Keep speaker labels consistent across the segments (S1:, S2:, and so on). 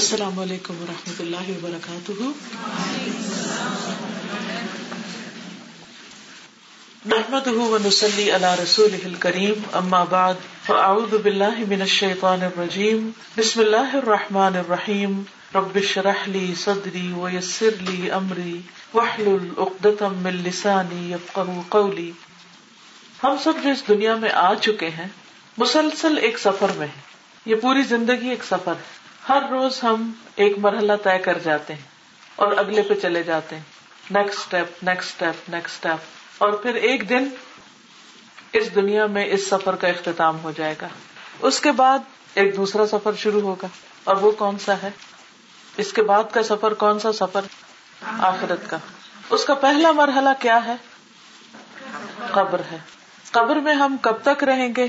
S1: السلام علیکم و رحمۃ اللہ وبرکاتہ۔ محمد ونسلی علی رسول کریم اما بعد، فاعوذ باللہ من الشیطان الرجیم۔ بسم اللہ الرحمن الرحیم۔ رب شرح لی صدری ویسر لی امری۔ وحلل عقدۃ من لسانی یفقهوا قولی۔ ہم سب جو اس دنیا میں آ چکے ہیں، مسلسل ایک سفر میں ہیں۔ یہ پوری زندگی ایک سفر ہے۔ ہر روز ہم ایک مرحلہ طے کر جاتے ہیں اور اگلے پہ چلے جاتے ہیں۔ Next step next step next step اور پھر ایک دن اس دنیا میں اس سفر کا اختتام ہو جائے گا۔ اس کے بعد ایک دوسرا سفر شروع ہوگا۔ اور وہ کون سا ہے؟ اس کے بعد کا سفر کون سا سفر؟ آخرت کا۔ اس کا پہلا مرحلہ کیا ہے؟ قبر ہے۔ قبر میں ہم کب تک رہیں گے؟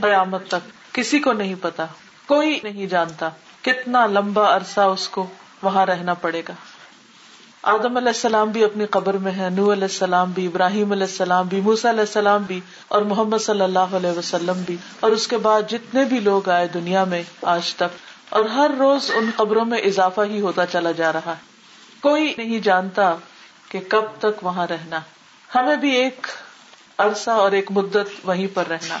S1: قیامت تک۔ کسی کو نہیں پتا۔ کوئی نہیں جانتا۔ کتنا لمبا عرصہ اس کو وہاں رہنا پڑے گا۔ آدم علیہ السلام بھی اپنی قبر میں ہے نو علیہ السلام بھی ابراہیم علیہ السلام بھی موسا علیہ السلام بھی اور محمد صلی اللہ علیہ وسلم بھی۔ اور اس کے بعد جتنے بھی لوگ آئے دنیا میں آج تک اور ہر روز ان قبروں میں اضافہ ہی ہوتا چلا جا رہا۔ ہے کوئی نہیں جانتا کہ کب تک وہاں رہنا۔ ہمیں بھی ایک عرصہ اور ایک مدت وہیں پر رہنا۔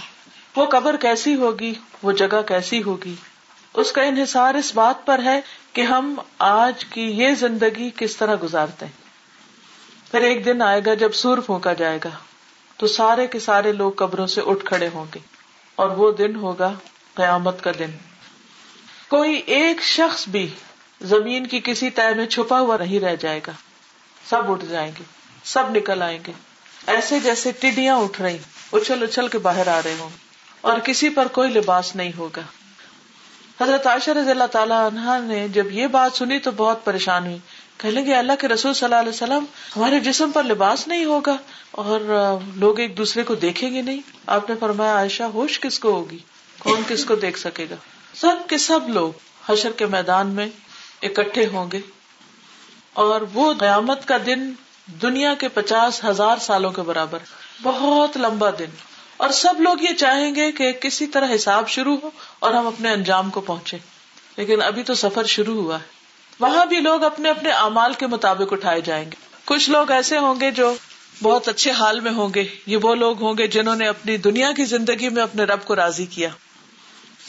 S1: وہ قبر کیسی ہوگی؟ وہ جگہ کیسی ہوگی؟ اس کا انحصار اس بات پر ہے کہ ہم آج کی یہ زندگی کس طرح گزارتے ہیں۔ پھر ایک دن آئے گا جب سور پھونکا جائے گا، تو سارے کے سارے لوگ قبروں سے اٹھ کھڑے ہوں گے اور وہ دن ہوگا قیامت کا دن۔ کوئی ایک شخص بھی زمین کی کسی طے میں چھپا ہوا نہیں رہ جائے گا۔ سب اٹھ جائیں گے، سب نکل آئیں گے۔ ایسے جیسے ٹڈیاں اٹھ رہی، اچھل اچھل کے باہر آ رہے ہوں۔ اور کسی پر کوئی لباس نہیں ہوگا۔ حضرت عائشہ رضی اللہ تعالیٰ عنہ نے جب یہ بات سنی تو بہت پریشان ہوئی۔ کہ لگے، اللہ کے رسول صلی اللہ علیہ وسلم ہمارے جسم پر لباس نہیں ہوگا اور لوگ ایک دوسرے کو دیکھیں گے نہیں۔ آپ نے فرمایا، عائشہ، ہوش کس کو ہوگی؟ کون کس کو دیکھ سکے گا؟ سب کے سب لوگ حشر کے میدان میں اکٹھے ہوں گے۔ اور وہ قیامت کا دن دنیا کے پچاس ہزار سالوں کے برابر۔ بہت لمبا دن۔ اور سب لوگ یہ چاہیں گے کہ کسی طرح حساب شروع ہو اور ہم اپنے انجام کو پہنچے لیکن ابھی تو سفر شروع ہوا ہے۔ وہاں بھی لوگ اپنے اپنے امال کے مطابق اٹھائے جائیں گے۔ کچھ لوگ ایسے ہوں گے جو بہت اچھے حال میں ہوں گے۔ یہ وہ لوگ ہوں گے جنہوں نے اپنی دنیا کی زندگی میں اپنے رب کو راضی کیا۔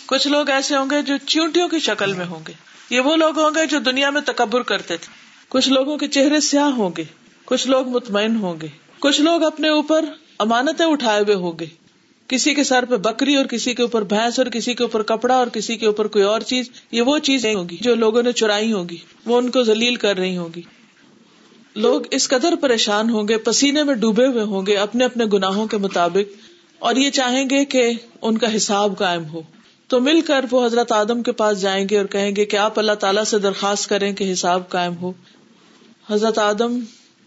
S1: کچھ لوگ ایسے ہوں گے جو چیونٹیوں کی شکل میں ہوں گے۔ یہ وہ لوگ ہوں گے جو دنیا میں تکبر کرتے تھے۔ کچھ لوگوں کے چہرے سیاہ ہوں گے۔ کچھ لوگ مطمئن ہوں گے۔ کچھ لوگ اپنے اوپر امانتیں اٹھائے ہوئے ہوں گے۔ کسی کے سر پہ بکری اور کسی کے اوپر بھینس اور کسی کے اوپر کپڑا اور کسی کے اوپر کوئی اور چیز، یہ وہ چیز نہیں ہوگی جو لوگوں نے چرائی ہوگی وہ ان کو ذلیل کر رہی ہوگی لوگ اس قدر پریشان ہوں گے، پسینے میں ڈوبے ہوئے ہوں گے اپنے اپنے گناہوں کے مطابق، اور یہ چاہیں گے کہ ان کا حساب قائم ہو۔ تو مل کر وہ حضرت آدم کے پاس جائیں گے اور کہیں گے کہ آپ اللہ تعالیٰ سے درخواست کریں کہ حساب قائم ہو۔ حضرت آدم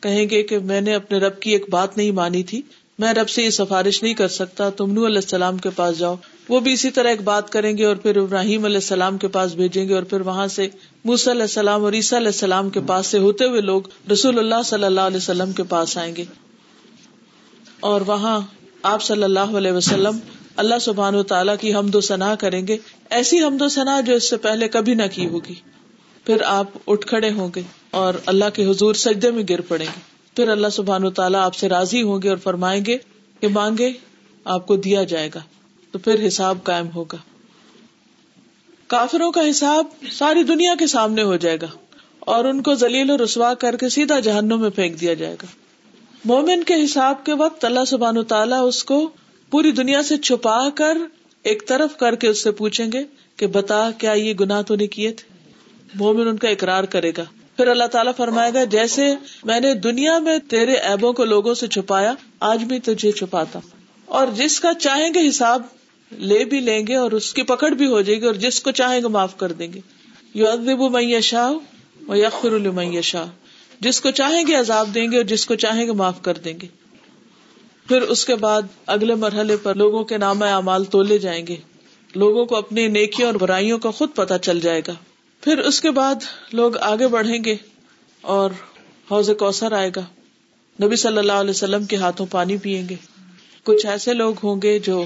S1: کہیں گے کہ میں نے اپنے رب کی ایک بات نہیں مانی تھی، میں رب سے یہ سفارش نہیں کر سکتا، تم نو علیہ السلام کے پاس جاؤ۔ وہ بھی اسی طرح ایک بات کریں گے اور پھر ابراہیم علیہ السلام کے پاس بھیجیں گے اور پھر وہاں سے موس علیہ السلام اور عیسیٰ علیہ السلام کے پاس سے ہوتے ہوئے لوگ رسول اللہ صلی اللہ علیہ وسلم کے پاس آئیں گے۔ اور وہاں آپ صلی اللہ علیہ وسلم اللہ سبحان و تعالیٰ کی حمد و ثنا کریں گے۔ ایسی حمد و ثنا جو اس سے پہلے کبھی نہ کی ہوگی۔ پھر آپ اٹھ کھڑے ہوں گے اور اللہ کے حضور سجدے میں گر پڑیں گے۔ پھر اللہ سبحان تعالیٰ آپ سے راضی ہوں گے اور فرمائیں گے کہ مانگے آپ کو دیا جائے گا۔ تو پھر حساب قائم ہوگا۔ کافروں کا حساب ساری دنیا کے سامنے ہو جائے گا اور ان کو ذلیل و رسوا کر کے سیدھا جہنم میں پھینک دیا جائے گا۔ مومن کے حساب کے وقت اللہ سبحان تعالیٰ اس کو پوری دنیا سے چھپا کر ایک طرف کر کے اس سے پوچھیں گے کہ بتا کیا یہ گناہ تو نہیں کیے تھے؟ مومن ان کا اقرار کرے گا۔ پھر اللہ تعالیٰ فرمائے گا، جیسے میں نے دنیا میں تیرے ایبوں کو لوگوں سے چھپایا، آج بھی تجھے چھپاتا۔ اور جس کا چاہیں گے حساب لے بھی لیں گے اور اس کی پکڑ بھی ہو جائے گی اور جس کو چاہیں گے معاف کر دیں گے۔ یو ادب میاں شاہ و یقر المیہ شاہ جس کو چاہیں گے عذاب دیں گے اور جس کو چاہیں گے معاف کر دیں گے۔ پھر اس کے بعد اگلے مرحلے پر لوگوں کے نام اعمال تولے جائیں گے۔ لوگوں کو اپنی نیکیوں اور برائیوں کا خود پتہ چل جائے گا۔ پھر اس کے بعد لوگ آگے بڑھیں گے اور حوض کوثر آئے گا۔ نبی صلی اللہ علیہ وسلم کے ہاتھوں پانی پیئیں گے۔ کچھ ایسے لوگ ہوں گے جو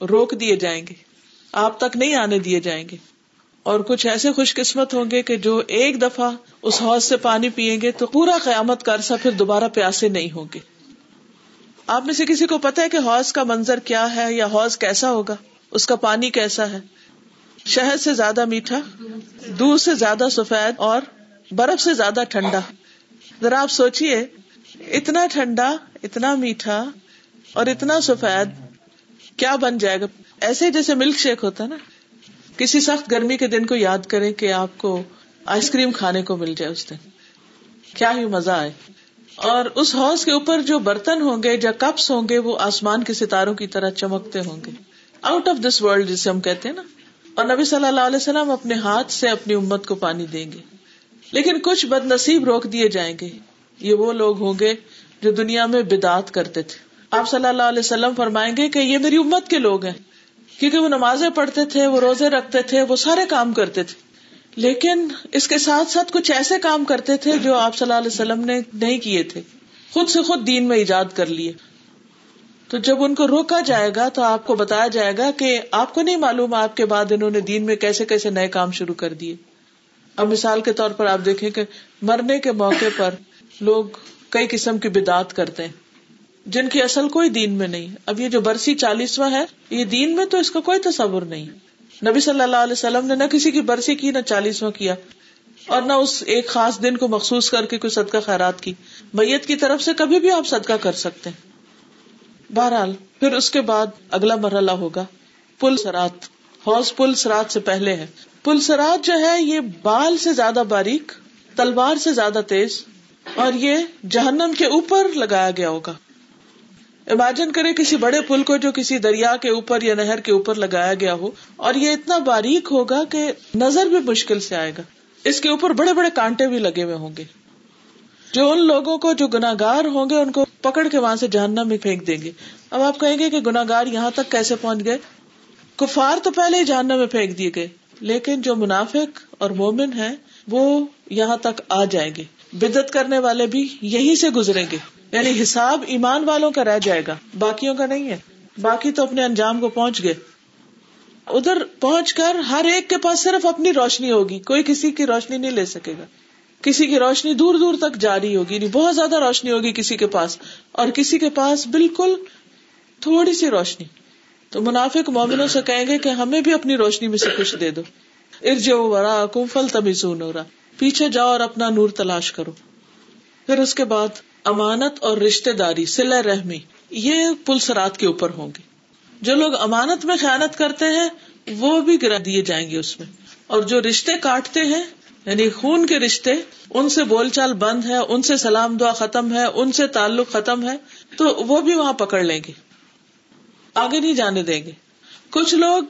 S1: روک دیے جائیں گے۔ آپ تک نہیں آنے دیے جائیں گے۔ اور کچھ ایسے خوش قسمت ہوں گے کہ جو ایک دفعہ اس حوض سے پانی پیئیں گے تو پورا قیامت کا عرصہ پھر دوبارہ پیاسے نہیں ہوں گے۔ آپ میں سے کسی کو پتا ہے کہ حوض کا منظر کیا ہے یا حوض کیسا ہوگا؟ اس کا پانی کیسا ہے؟ شہد سے زیادہ میٹھا، دودھ سے زیادہ سفید اور برف سے زیادہ ٹھنڈا۔ ذرا آپ سوچیے اتنا ٹھنڈا، اتنا میٹھا اور اتنا سفید کیا بن جائے گا؟ ایسے جیسے ملک شیک ہوتا نا۔ کسی سخت گرمی کے دن کو یاد کرے کہ آپ کو آئس کریم کھانے کو مل جائے اس دن۔ کیا ہی مزہ آئے۔ اور اس ہاؤس کے اوپر جو برتن ہوں گے یا کپس ہوں گے، وہ آسمان کے ستاروں کی طرح چمکتے ہوں گے۔ آؤٹ آف دس ورلڈ جسے ہم کہتے ہیں نا۔ اور نبی صلی اللہ علیہ وسلم اپنے ہاتھ سے اپنی امت کو پانی دیں گے۔ لیکن کچھ بد نصیب روک دیے جائیں گے۔ یہ وہ لوگ ہوں گے جو دنیا میں بدعت کرتے تھے۔ آپ صلی اللہ علیہ وسلم فرمائیں گے کہ یہ میری امت کے لوگ ہیں۔ کیونکہ وہ نمازیں پڑھتے تھے، وہ روزے رکھتے تھے، وہ سارے کام کرتے تھے۔ لیکن اس کے ساتھ ساتھ کچھ ایسے کام کرتے تھے جو آپ صلی اللہ علیہ وسلم نے نہیں کیے تھے۔ خود سے خود دین میں ایجاد کر لیے۔ تو جب ان کو روکا جائے گا تو آپ کو بتایا جائے گا کہ آپ کو نہیں معلوم آپ کے بعد انہوں نے دین میں کیسے کیسے نئے کام شروع کر دیے۔ اب مثال کے طور پر آپ دیکھیں کہ مرنے کے موقع پر لوگ کئی قسم کی بدعت کرتے ہیں، جن کی اصل کوئی دین میں نہیں۔ اب یہ جو برسی چالیسواں ہے، یہ دین میں تو اس کا کوئی تصور نہیں۔ نبی صلی اللہ علیہ وسلم نے نہ کسی کی برسی کی، نہ چالیسواں کیا۔ اور نہ اس ایک خاص دن کو مخصوص کر کے کوئی صدقہ خیرات کی۔ میت کی طرف سے کبھی بھی آپ صدقہ کر سکتے ہیں۔ بہرحال، پھر اس کے بعد اگلا مرحلہ ہوگا۔ پل سرات۔ ہاؤس پل سرات سے پہلے ہے۔ پل سرات جو ہے، یہ بال سے زیادہ باریک، تلوار سے زیادہ تیز اور یہ جہنم کے اوپر لگایا گیا ہوگا۔ امیجن کرے کسی بڑے پل کو جو کسی دریا کے اوپر یا نہر کے اوپر لگایا گیا ہو اور یہ اتنا باریک ہوگا کہ نظر بھی مشکل سے آئے گا۔ اس کے اوپر بڑے بڑے کانٹے بھی لگے ہوئے ہوں گے۔ جو ان لوگوں کو جو گناگار ہوں گے ان کو پکڑ کے وہاں سے جہنم میں پھینک دیں گے۔ اب آپ کہیں گے کہ گناگار یہاں تک کیسے پہنچ گئے؟ کفار تو پہلے ہی جہنم میں پھینک دیے گئے، لیکن جو منافق اور مومن ہے وہ یہاں تک آ جائیں گے۔ بدت کرنے والے بھی یہی سے گزریں گے۔ یعنی حساب ایمان والوں کا رہ جائے گا، باقیوں کا نہیں ہے۔ باقی تو اپنے انجام کو پہنچ گئے۔ ادھر پہنچ کر ہر ایک کے پاس صرف اپنی روشنی ہوگی، کوئی کسی کی روشنی نہیں لے سکے گا۔ کسی کی روشنی دور دور تک جاری ہوگی نہیں بہت زیادہ روشنی ہوگی کسی کے پاس، اور کسی کے پاس بالکل تھوڑی سی روشنی۔ تو منافق مومنوں سے کہیں گے کہ ہمیں بھی اپنی روشنی میں سے کچھ دے دو۔ ارجو ورا کم فل تمیزون ہو رہا پیچھے جاؤ اور اپنا نور تلاش کرو۔ پھر اس کے بعد امانت اور رشتے داری سل رحمی، یہ پلسرات کے اوپر ہوں گے۔ جو لوگ امانت میں خیالت کرتے ہیں، وہ بھی گرا دیے جائیں گے اس میں۔ اور جو رشتے کاٹتے ہیں یعنی خون کے رشتے، ان سے بول چال بند ہے، ان سے سلام دعا ختم ہے، ان سے تعلق ختم ہے، تو وہ بھی وہاں پکڑ لیں گے۔ آگے نہیں جانے دیں گے۔ کچھ لوگ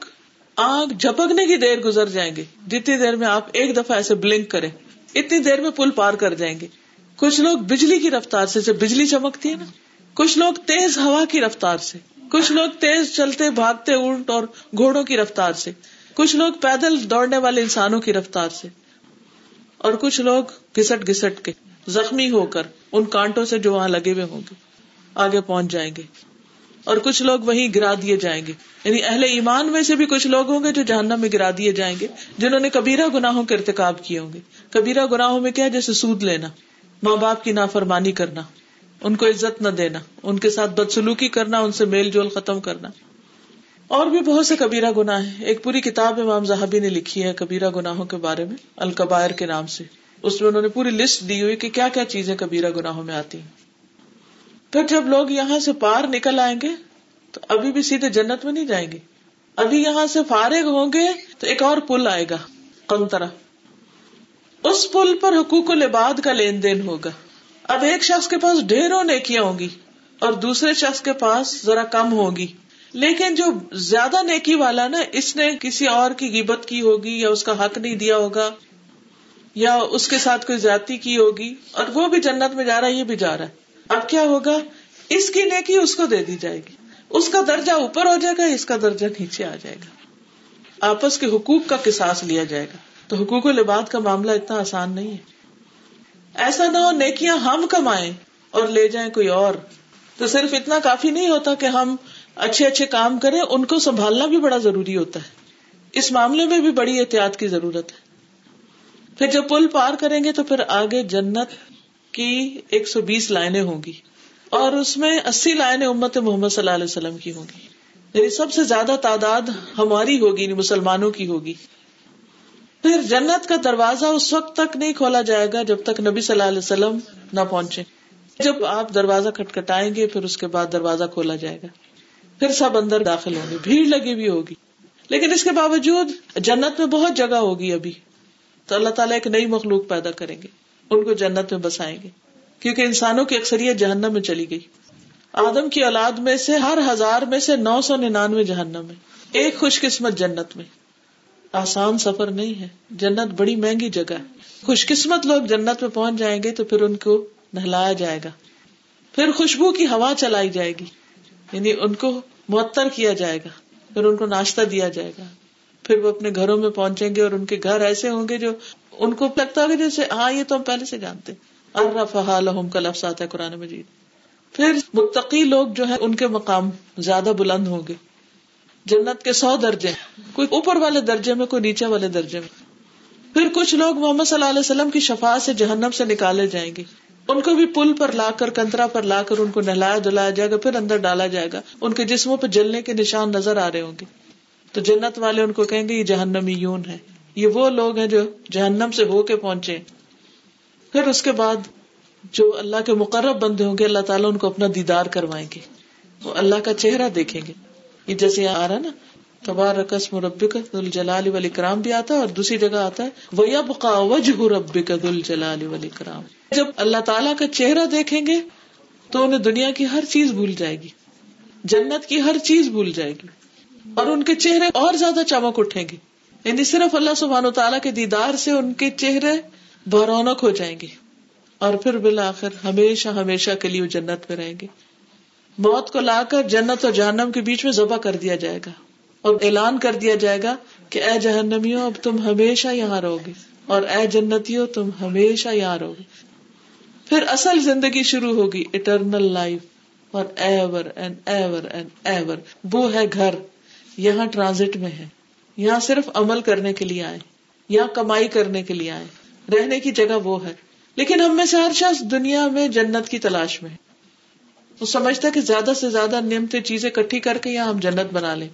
S1: آگ جھپکنے کی دیر گزر جائیں گے۔ جتنی دیر میں آپ ایک دفعہ ایسے بلنک کریں، اتنی دیر میں پل پار کر جائیں گے۔ کچھ لوگ بجلی کی رفتار سے بجلی چمکتی ہے نا، کچھ لوگ تیز ہوا کی رفتار سے، کچھ لوگ تیز چلتے، بھاگتے، اونٹ اور گھوڑوں کی رفتار سے، کچھ لوگ پیدل دوڑنے والے انسانوں کی رفتار سے۔ اور کچھ لوگ گسٹ گسٹ کے زخمی ہو کر ان کانٹوں سے جو وہاں لگے ہوئے ہوں گے، آگے پہنچ جائیں گے۔ اور کچھ لوگ وہیں گرا دیے جائیں گے۔ یعنی اہل ایمان میں سے بھی کچھ لوگ ہوں گے جو جہنم میں گرا دیے جائیں گے، جنہوں نے کبیرہ گناہوں کے ارتقاب کیے ہوں گے۔ کبیرہ گناہوں میں کیا جیسے سود لینا، ماں باپ کی نافرمانی کرنا، ان کو عزت نہ دینا، ان کے ساتھ بدسلوکی کرنا، ان سے میل جول ختم کرنا۔ اور بھی بہت سے کبیرہ گنا ہے ایک پوری کتاب امام زہبی نے لکھی ہے کبیرہ گناہوں کے بارے میں، القبائر کے نام سے۔ اس میں انہوں نے پوری لسٹ دی ہوئی کہ کیا کیا چیزیں کبیرہ گناہوں میں آتی ہیں۔ پھر جب لوگ یہاں سے پار نکل آئیں گے، تو ابھی بھی سیدھے جنت میں نہیں جائیں گے۔ ابھی یہاں سے فارغ ہوں گے تو ایک اور پل آئے گا کنترا اس پل پر حقوق العباد کا لین دین ہوگا۔ اب ایک شخص کے پاس ڈھیروں نیکیاں ہوں گی اور دوسرے شخص کے پاس ذرا کم ہوگی لیکن جو زیادہ نیکی والا نا، اس نے کسی اور کی گیبت کی ہوگی یا اس کا حق نہیں دیا ہوگا یا اس کے ساتھ کوئی زیادتی کی ہوگی اور وہ بھی جنت میں جا رہا ہے، یہ بھی جا رہا ہے۔ اب کیا ہوگا؟ اس کی نیکی اس کو دے دی جائے گی۔ اس کا درجہ اوپر ہو جائے گا، اس کا درجہ نیچے آ جائے گا۔ آپس کے حقوق کا کساس لیا جائے گا۔ تو حقوق العباد کا معاملہ اتنا آسان نہیں ہے۔ ایسا نہ ہو نیکیاں ہم کمائیں اور لے جائیں کوئی اور۔ تو صرف اتنا کافی نہیں ہوتا کہ ہم اچھے اچھے کام کریں ان کو سنبھالنا بھی بڑا ضروری ہوتا ہے۔ اس معاملے میں بھی بڑی احتیاط کی ضرورت ہے۔ پھر جب پل پار کریں گے تو پھر آگے جنت کی ایک سو بیس لائنیں ہوں گی۔ اور اس میں اسی لائنیں امت محمد صلی اللہ علیہ وسلم کی ہوں گی۔ یعنی سب سے زیادہ تعداد ہماری ہوگی یعنی مسلمانوں کی ہوگی۔ پھر جنت کا دروازہ اس وقت تک نہیں کھولا جائے گا جب تک نبی صلی اللہ علیہ وسلم نہ پہنچے جب آپ دروازہ کٹکھٹائیں گے، پھر اس کے بعد دروازہ کھولا جائے گا۔ پھر سب اندر داخل ہوں گے، بھیڑ لگی ہوئی ہوگی۔ لیکن اس کے باوجود جنت میں بہت جگہ ہوگی ابھی۔ تو اللہ تعالیٰ ایک نئی مخلوق پیدا کریں گے، ان کو جنت میں بسائیں گے۔ کیونکہ انسانوں کی اکثریت جہنم میں چلی گئی۔ آدم کی اولاد میں سے ہر ہزار میں سے نو سو ننانوے جہنم میں ایک خوش قسمت جنت میں۔ آسان سفر نہیں ہے۔ جنت بڑی مہنگی جگہ ہے۔ خوش قسمت لوگ جنت میں پہنچ جائیں گے تو پھر ان کو نہلایا جائے گا۔ پھر خوشبو کی ہوا چلائی جائے گی۔ یعنی ان کو معطر کیا جائے گا، پھر ان کو ناشتہ دیا جائے گا۔ پھر وہ اپنے گھروں میں پہنچیں گے اور ان کے گھر ایسے ہوں گے جو ان کو لگتا ہوگا جیسے ہاں یہ تو ہم پہلے سے جانتے الرفحم کا لفظ آتا ہے قرآن مجید۔ پھر متقی لوگ جو ہے ان کے مقام زیادہ بلند ہوں گے۔ جنت کے سو درجے کوئی اوپر والے درجے میں، کوئی نیچے والے درجے میں۔ پھر کچھ لوگ محمد صلی اللہ علیہ وسلم کی شفا سے جہنم سے نکالے جائیں گے۔ ان کو بھی پل پر لا کر، کنترا پر لا کر ان کو نہلایا دلایا جائے گا، پھر اندر ڈالا جائے گا۔ ان کے جسموں پہ جلنے کے نشان نظر آ رہے ہوں گے۔ تو جنت والے ان کو کہیں گے، یہ جہنمی یون ہے یہ وہ لوگ ہیں جو جہنم سے ہو کے پہنچے۔ پھر اس کے بعد جو اللہ کے مقرب بندے ہوں گے، اللہ تعالیٰ ان کو اپنا دیدار کروائیں گے۔ وہ اللہ کا چہرہ دیکھیں گے۔ یہ جیسے آ رہا نا تبار رقص مربک دل جلال ولی کرام بھی آتا ہے اور دوسری جگہ آتا ہے وہ اب کا وجہ رب دل جلال ولی کرام جب اللہ تعالیٰ کا چہرہ دیکھیں گے تو انہیں دنیا کی ہر چیز بھول جائے گی، جنت کی ہر چیز بھول جائے گی اور ان کے چہرے اور زیادہ چمک اٹھیں گے۔ یعنی صرف اللہ سبحان و تعالیٰ کے دیدار سے ان کے چہرے برونق ہو جائیں گے اور پھر بالآخر ہمیشہ ہمیشہ کے لیے وہ جنت میں رہیں گے۔ موت کو لا کر جنت اور جہنم کے بیچ میں ذبح کر دیا جائے گا۔ اور اعلان کر دیا جائے گا کہ اے جہنمیوں، اب تم ہمیشہ یہاں رہو گے اور اے جنتیوں، تم ہمیشہ یہاں رہو گے۔ پھر اصل زندگی شروع ہوگی اٹرنل لائف اور ever and ever and ever وہ ہے گھر، یہاں ٹرانزٹ میں ہے۔ یہاں صرف عمل کرنے کے لیے آئے، یہاں کمائی کرنے کے لیے آئے۔ رہنے کی جگہ وہ ہے۔ لیکن ہم میں سے ہر شخص دنیا میں جنت کی تلاش میں وہ سمجھتا کہ زیادہ سے زیادہ نعمتیں چیزیں کٹھی کر کے یہاں ہم جنت بنا لیں۔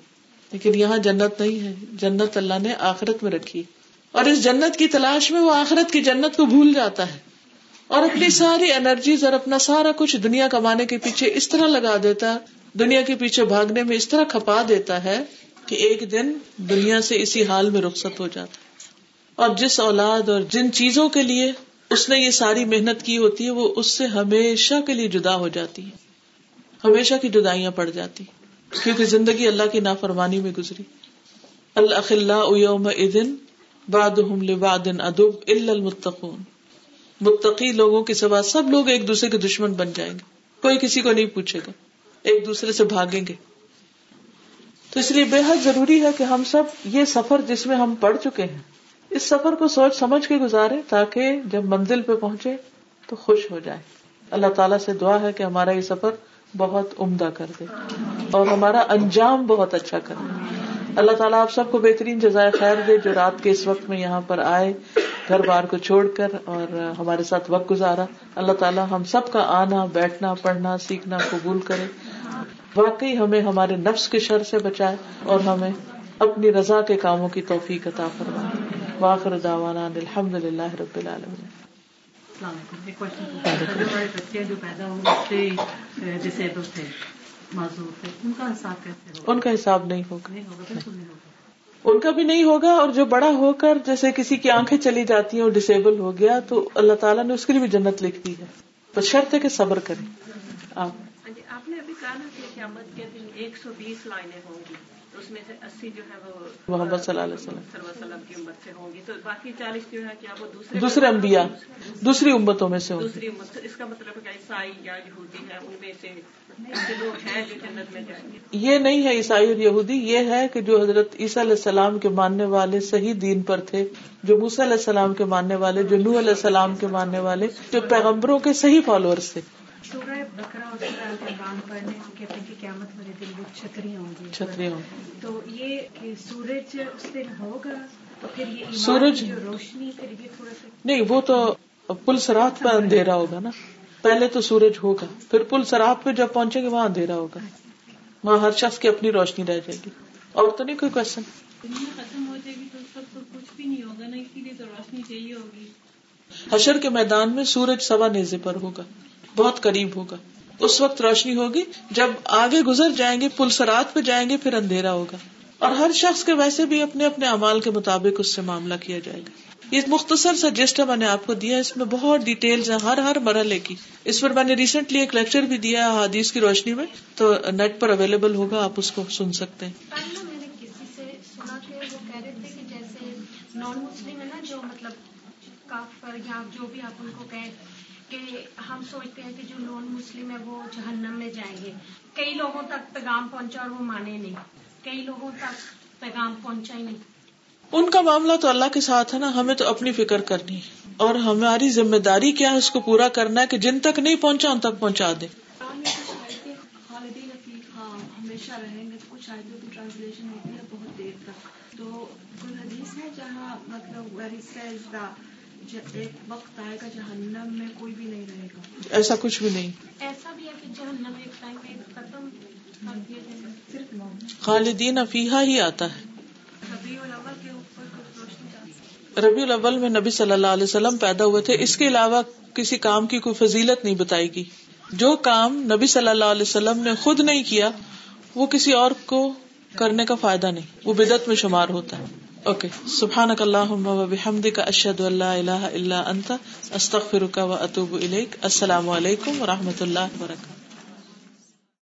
S1: لیکن یہاں جنت نہیں ہے۔ جنت اللہ نے آخرت میں رکھی۔ اور اس جنت کی تلاش میں وہ آخرت کی جنت کو بھول جاتا ہے۔ اور اپنی ساری انرجیز اور اپنا سارا کچھ دنیا کمانے کے پیچھے اس طرح لگا دیتا، دنیا کے پیچھے بھاگنے میں اس طرح کھپا دیتا ہے کہ ایک دن دنیا سے اسی حال میں رخصت ہو جاتا۔ اور جس اولاد اور جن چیزوں کے لیے اس نے یہ ساری محنت کی ہوتی ہے، وہ اس سے ہمیشہ کے لیے جدا ہو جاتی ہے۔ ہمیشہ کی جدائیاں پڑ جاتی۔ کیونکہ زندگی اللہ کی نافرمانی میں گزری۔ اللہ ادب المتقون۔ متقی لوگوں کے سوا سب لوگ ایک دوسرے کے دشمن بن جائیں گے۔ کوئی کسی کو نہیں پوچھے گا۔ ایک دوسرے سے بھاگیں گے۔ تو اس لیے بے حد ضروری ہے کہ ہم سب یہ سفر جس میں ہم پڑھ چکے ہیں، اس سفر کو سوچ سمجھ کے گزارے تاکہ جب منزل پہ پہنچے تو خوش ہو جائے۔ اللہ تعالیٰ سے دعا ہے کہ ہمارا یہ سفر بہت عمدہ کر دے اور ہمارا انجام بہت اچھا کر دے۔ اللہ تعالیٰ آپ سب کو بہترین جزائے خیر دے جو رات کے اس وقت میں یہاں پر آئے، گھر بار کو چھوڑ کر اور ہمارے ساتھ وقت گزارا۔ اللہ تعالیٰ ہم سب کا آنا، بیٹھنا، پڑھنا، سیکھنا قبول کرے۔ واقعی ہمیں ہمارے نفس کے شر سے بچائے اور ہمیں اپنی رضا کے کاموں کی توفیق عطا فرمائے۔ واخر دعوانا الحمد للہ رب العالمین۔ ان کا حساب نہیں ہوگا ان کا بھی نہیں ہوگا اور جو بڑا ہو کر جیسے کسی کی آنکھیں چلی جاتی ہیں اور ڈسیبل ہو گیا تو اللہ تعالیٰ نے اس کے لیے بھی جنت لکھ دی ہے بس شرط ہے کہ صبر کریں
S2: آپ نے ابھی کہا نا کہ قیامت کے دن ایک سو بیس لائنیں ہوں گی اس میں سے اسی جو ہے وہ
S1: محمد صلی اللہ علیہ وسلم.
S2: صلی اللہ علیہ وسلم کی امت سے ہوں گی۔ تو باقی چالیس جو ہے کیا وہ دوسرے
S1: دوسرے انبیاء دوسری امتوں میں سے
S2: دوسری امت اس کا مطلب ہے کہ عیسائی یا یہودی ہے ان میں سے ایسے لوگ ہیں جو جنت میں جائیں گے۔
S1: یہ نہیں ہے عیسائی اور یہودی یہ ہے کہ جو حضرت عیسیٰ علیہ السلام کے ماننے والے صحیح دین پر تھے جو موسیٰ علیہ السلام کے ماننے والے جو نوح علیہ السلام کے ماننے والے جو پیغمبروں کے صحیح فالوورس تھے۔
S3: سورہ بکرا اور سورہ عمران پڑھنے سے کہتے ہیں کہ قیامت والے دن وہ چھتری ہوں گی۔
S1: چھتری ہوں
S3: تو یہ کہ سورج اس دن ہوگا تو پھر یہ ایمان
S1: سورج-
S3: جو روشنی پھر یہ تھوڑا سا
S1: نہیں وہ تو پل سرات پہ اندھیرا ہوگا نا۔ پہلے تو سورج ہوگا پھر پل سرات پہ جب پہنچے گے وہاں اندھیرا ہوگا۔ وہاں ہر شخص کی اپنی روشنی رہ جائے گی۔ اور تو نہیں کوئی کوشچن
S2: ختم ہو جائے گی تو وقت تو کچھ بھی نہیں ہوگا نا اسی لیے تو روشنی چاہیے ہوگی۔
S1: حشر کے میدان میں سورج سوا نیزے پر ہوگا۔ بہت قریب ہوگا۔ اس وقت روشنی ہوگی۔ جب آگے گزر جائیں گے پل سرات پہ جائیں گے، پھر اندھیرا ہوگا۔ اور ہر شخص کے ویسے بھی اپنے اپنے امال کے مطابق اس سے معاملہ کیا جائے گا۔ یہ مختصر سا جسٹ میں نے آپ کو دیا اس میں بہت ڈیٹیلز ہیں، ہر ہر مرحلے کی۔ اس پر میں نے ریسنٹلی ایک لیکچر بھی دیا ہے کی روشنی میں۔ تو نیٹ پر اویلیبل ہوگا، آپ اس کو سن سکتے ہیں۔
S4: نان مسلم ہے نا، جو مطلب کافر یا جو بھی آپ ان کو کہیں کہ ہم سوچتے ہیں کہ جو نان مسلم ہے وہ جہنم میں جائیں گے۔ کئی لوگوں تک پیغام پہنچا اور وہ مانے نہیں۔ کئی لوگوں تک پیغام پہنچا ہی نہیں۔
S1: ان کا معاملہ تو اللہ کے ساتھ ہے نا ہمیں تو اپنی فکر کرنی ہے۔ اور ہماری ذمہ داری کیا ہے اس کو پورا کرنا ہے کہ جن تک نہیں پہنچا ان تک پہنچا دے
S5: خالدین فیہا ہمیشہ رہیں گے۔ تو کچھ آیتوں کی ٹرانسلیشن ہوتی ہے بہت دیر تک۔ تو کوئی حدیث ہے جہاں مطلب ویری سیز دا ایک وقت آئے گا جہنم میں کوئی بھی نہیں رہے گا۔
S1: ایسا کچھ بھی نہیں۔
S4: ایسا بھی ہے کہ جہنم ایک ٹائم ختم
S5: صرف
S1: خالدین افیحا ہی آتا ہے۔
S5: ربیع الاول
S1: میں نبی صلی اللہ علیہ وسلم پیدا ہوئے تھے۔ اس کے علاوہ کسی کام کی کوئی فضیلت نہیں بتائی گی جو کام نبی صلی اللہ علیہ وسلم نے خود نہیں کیا وہ کسی اور کو کرنے کا فائدہ نہیں۔ وہ بدت میں شمار ہوتا ہے۔ اوکے سبحان اللہ بحمد کا اشد اللہ اللہ اللہ انت استخر کا و اطوب السلام علیکم و رحمۃ اللہ وبرکاتہ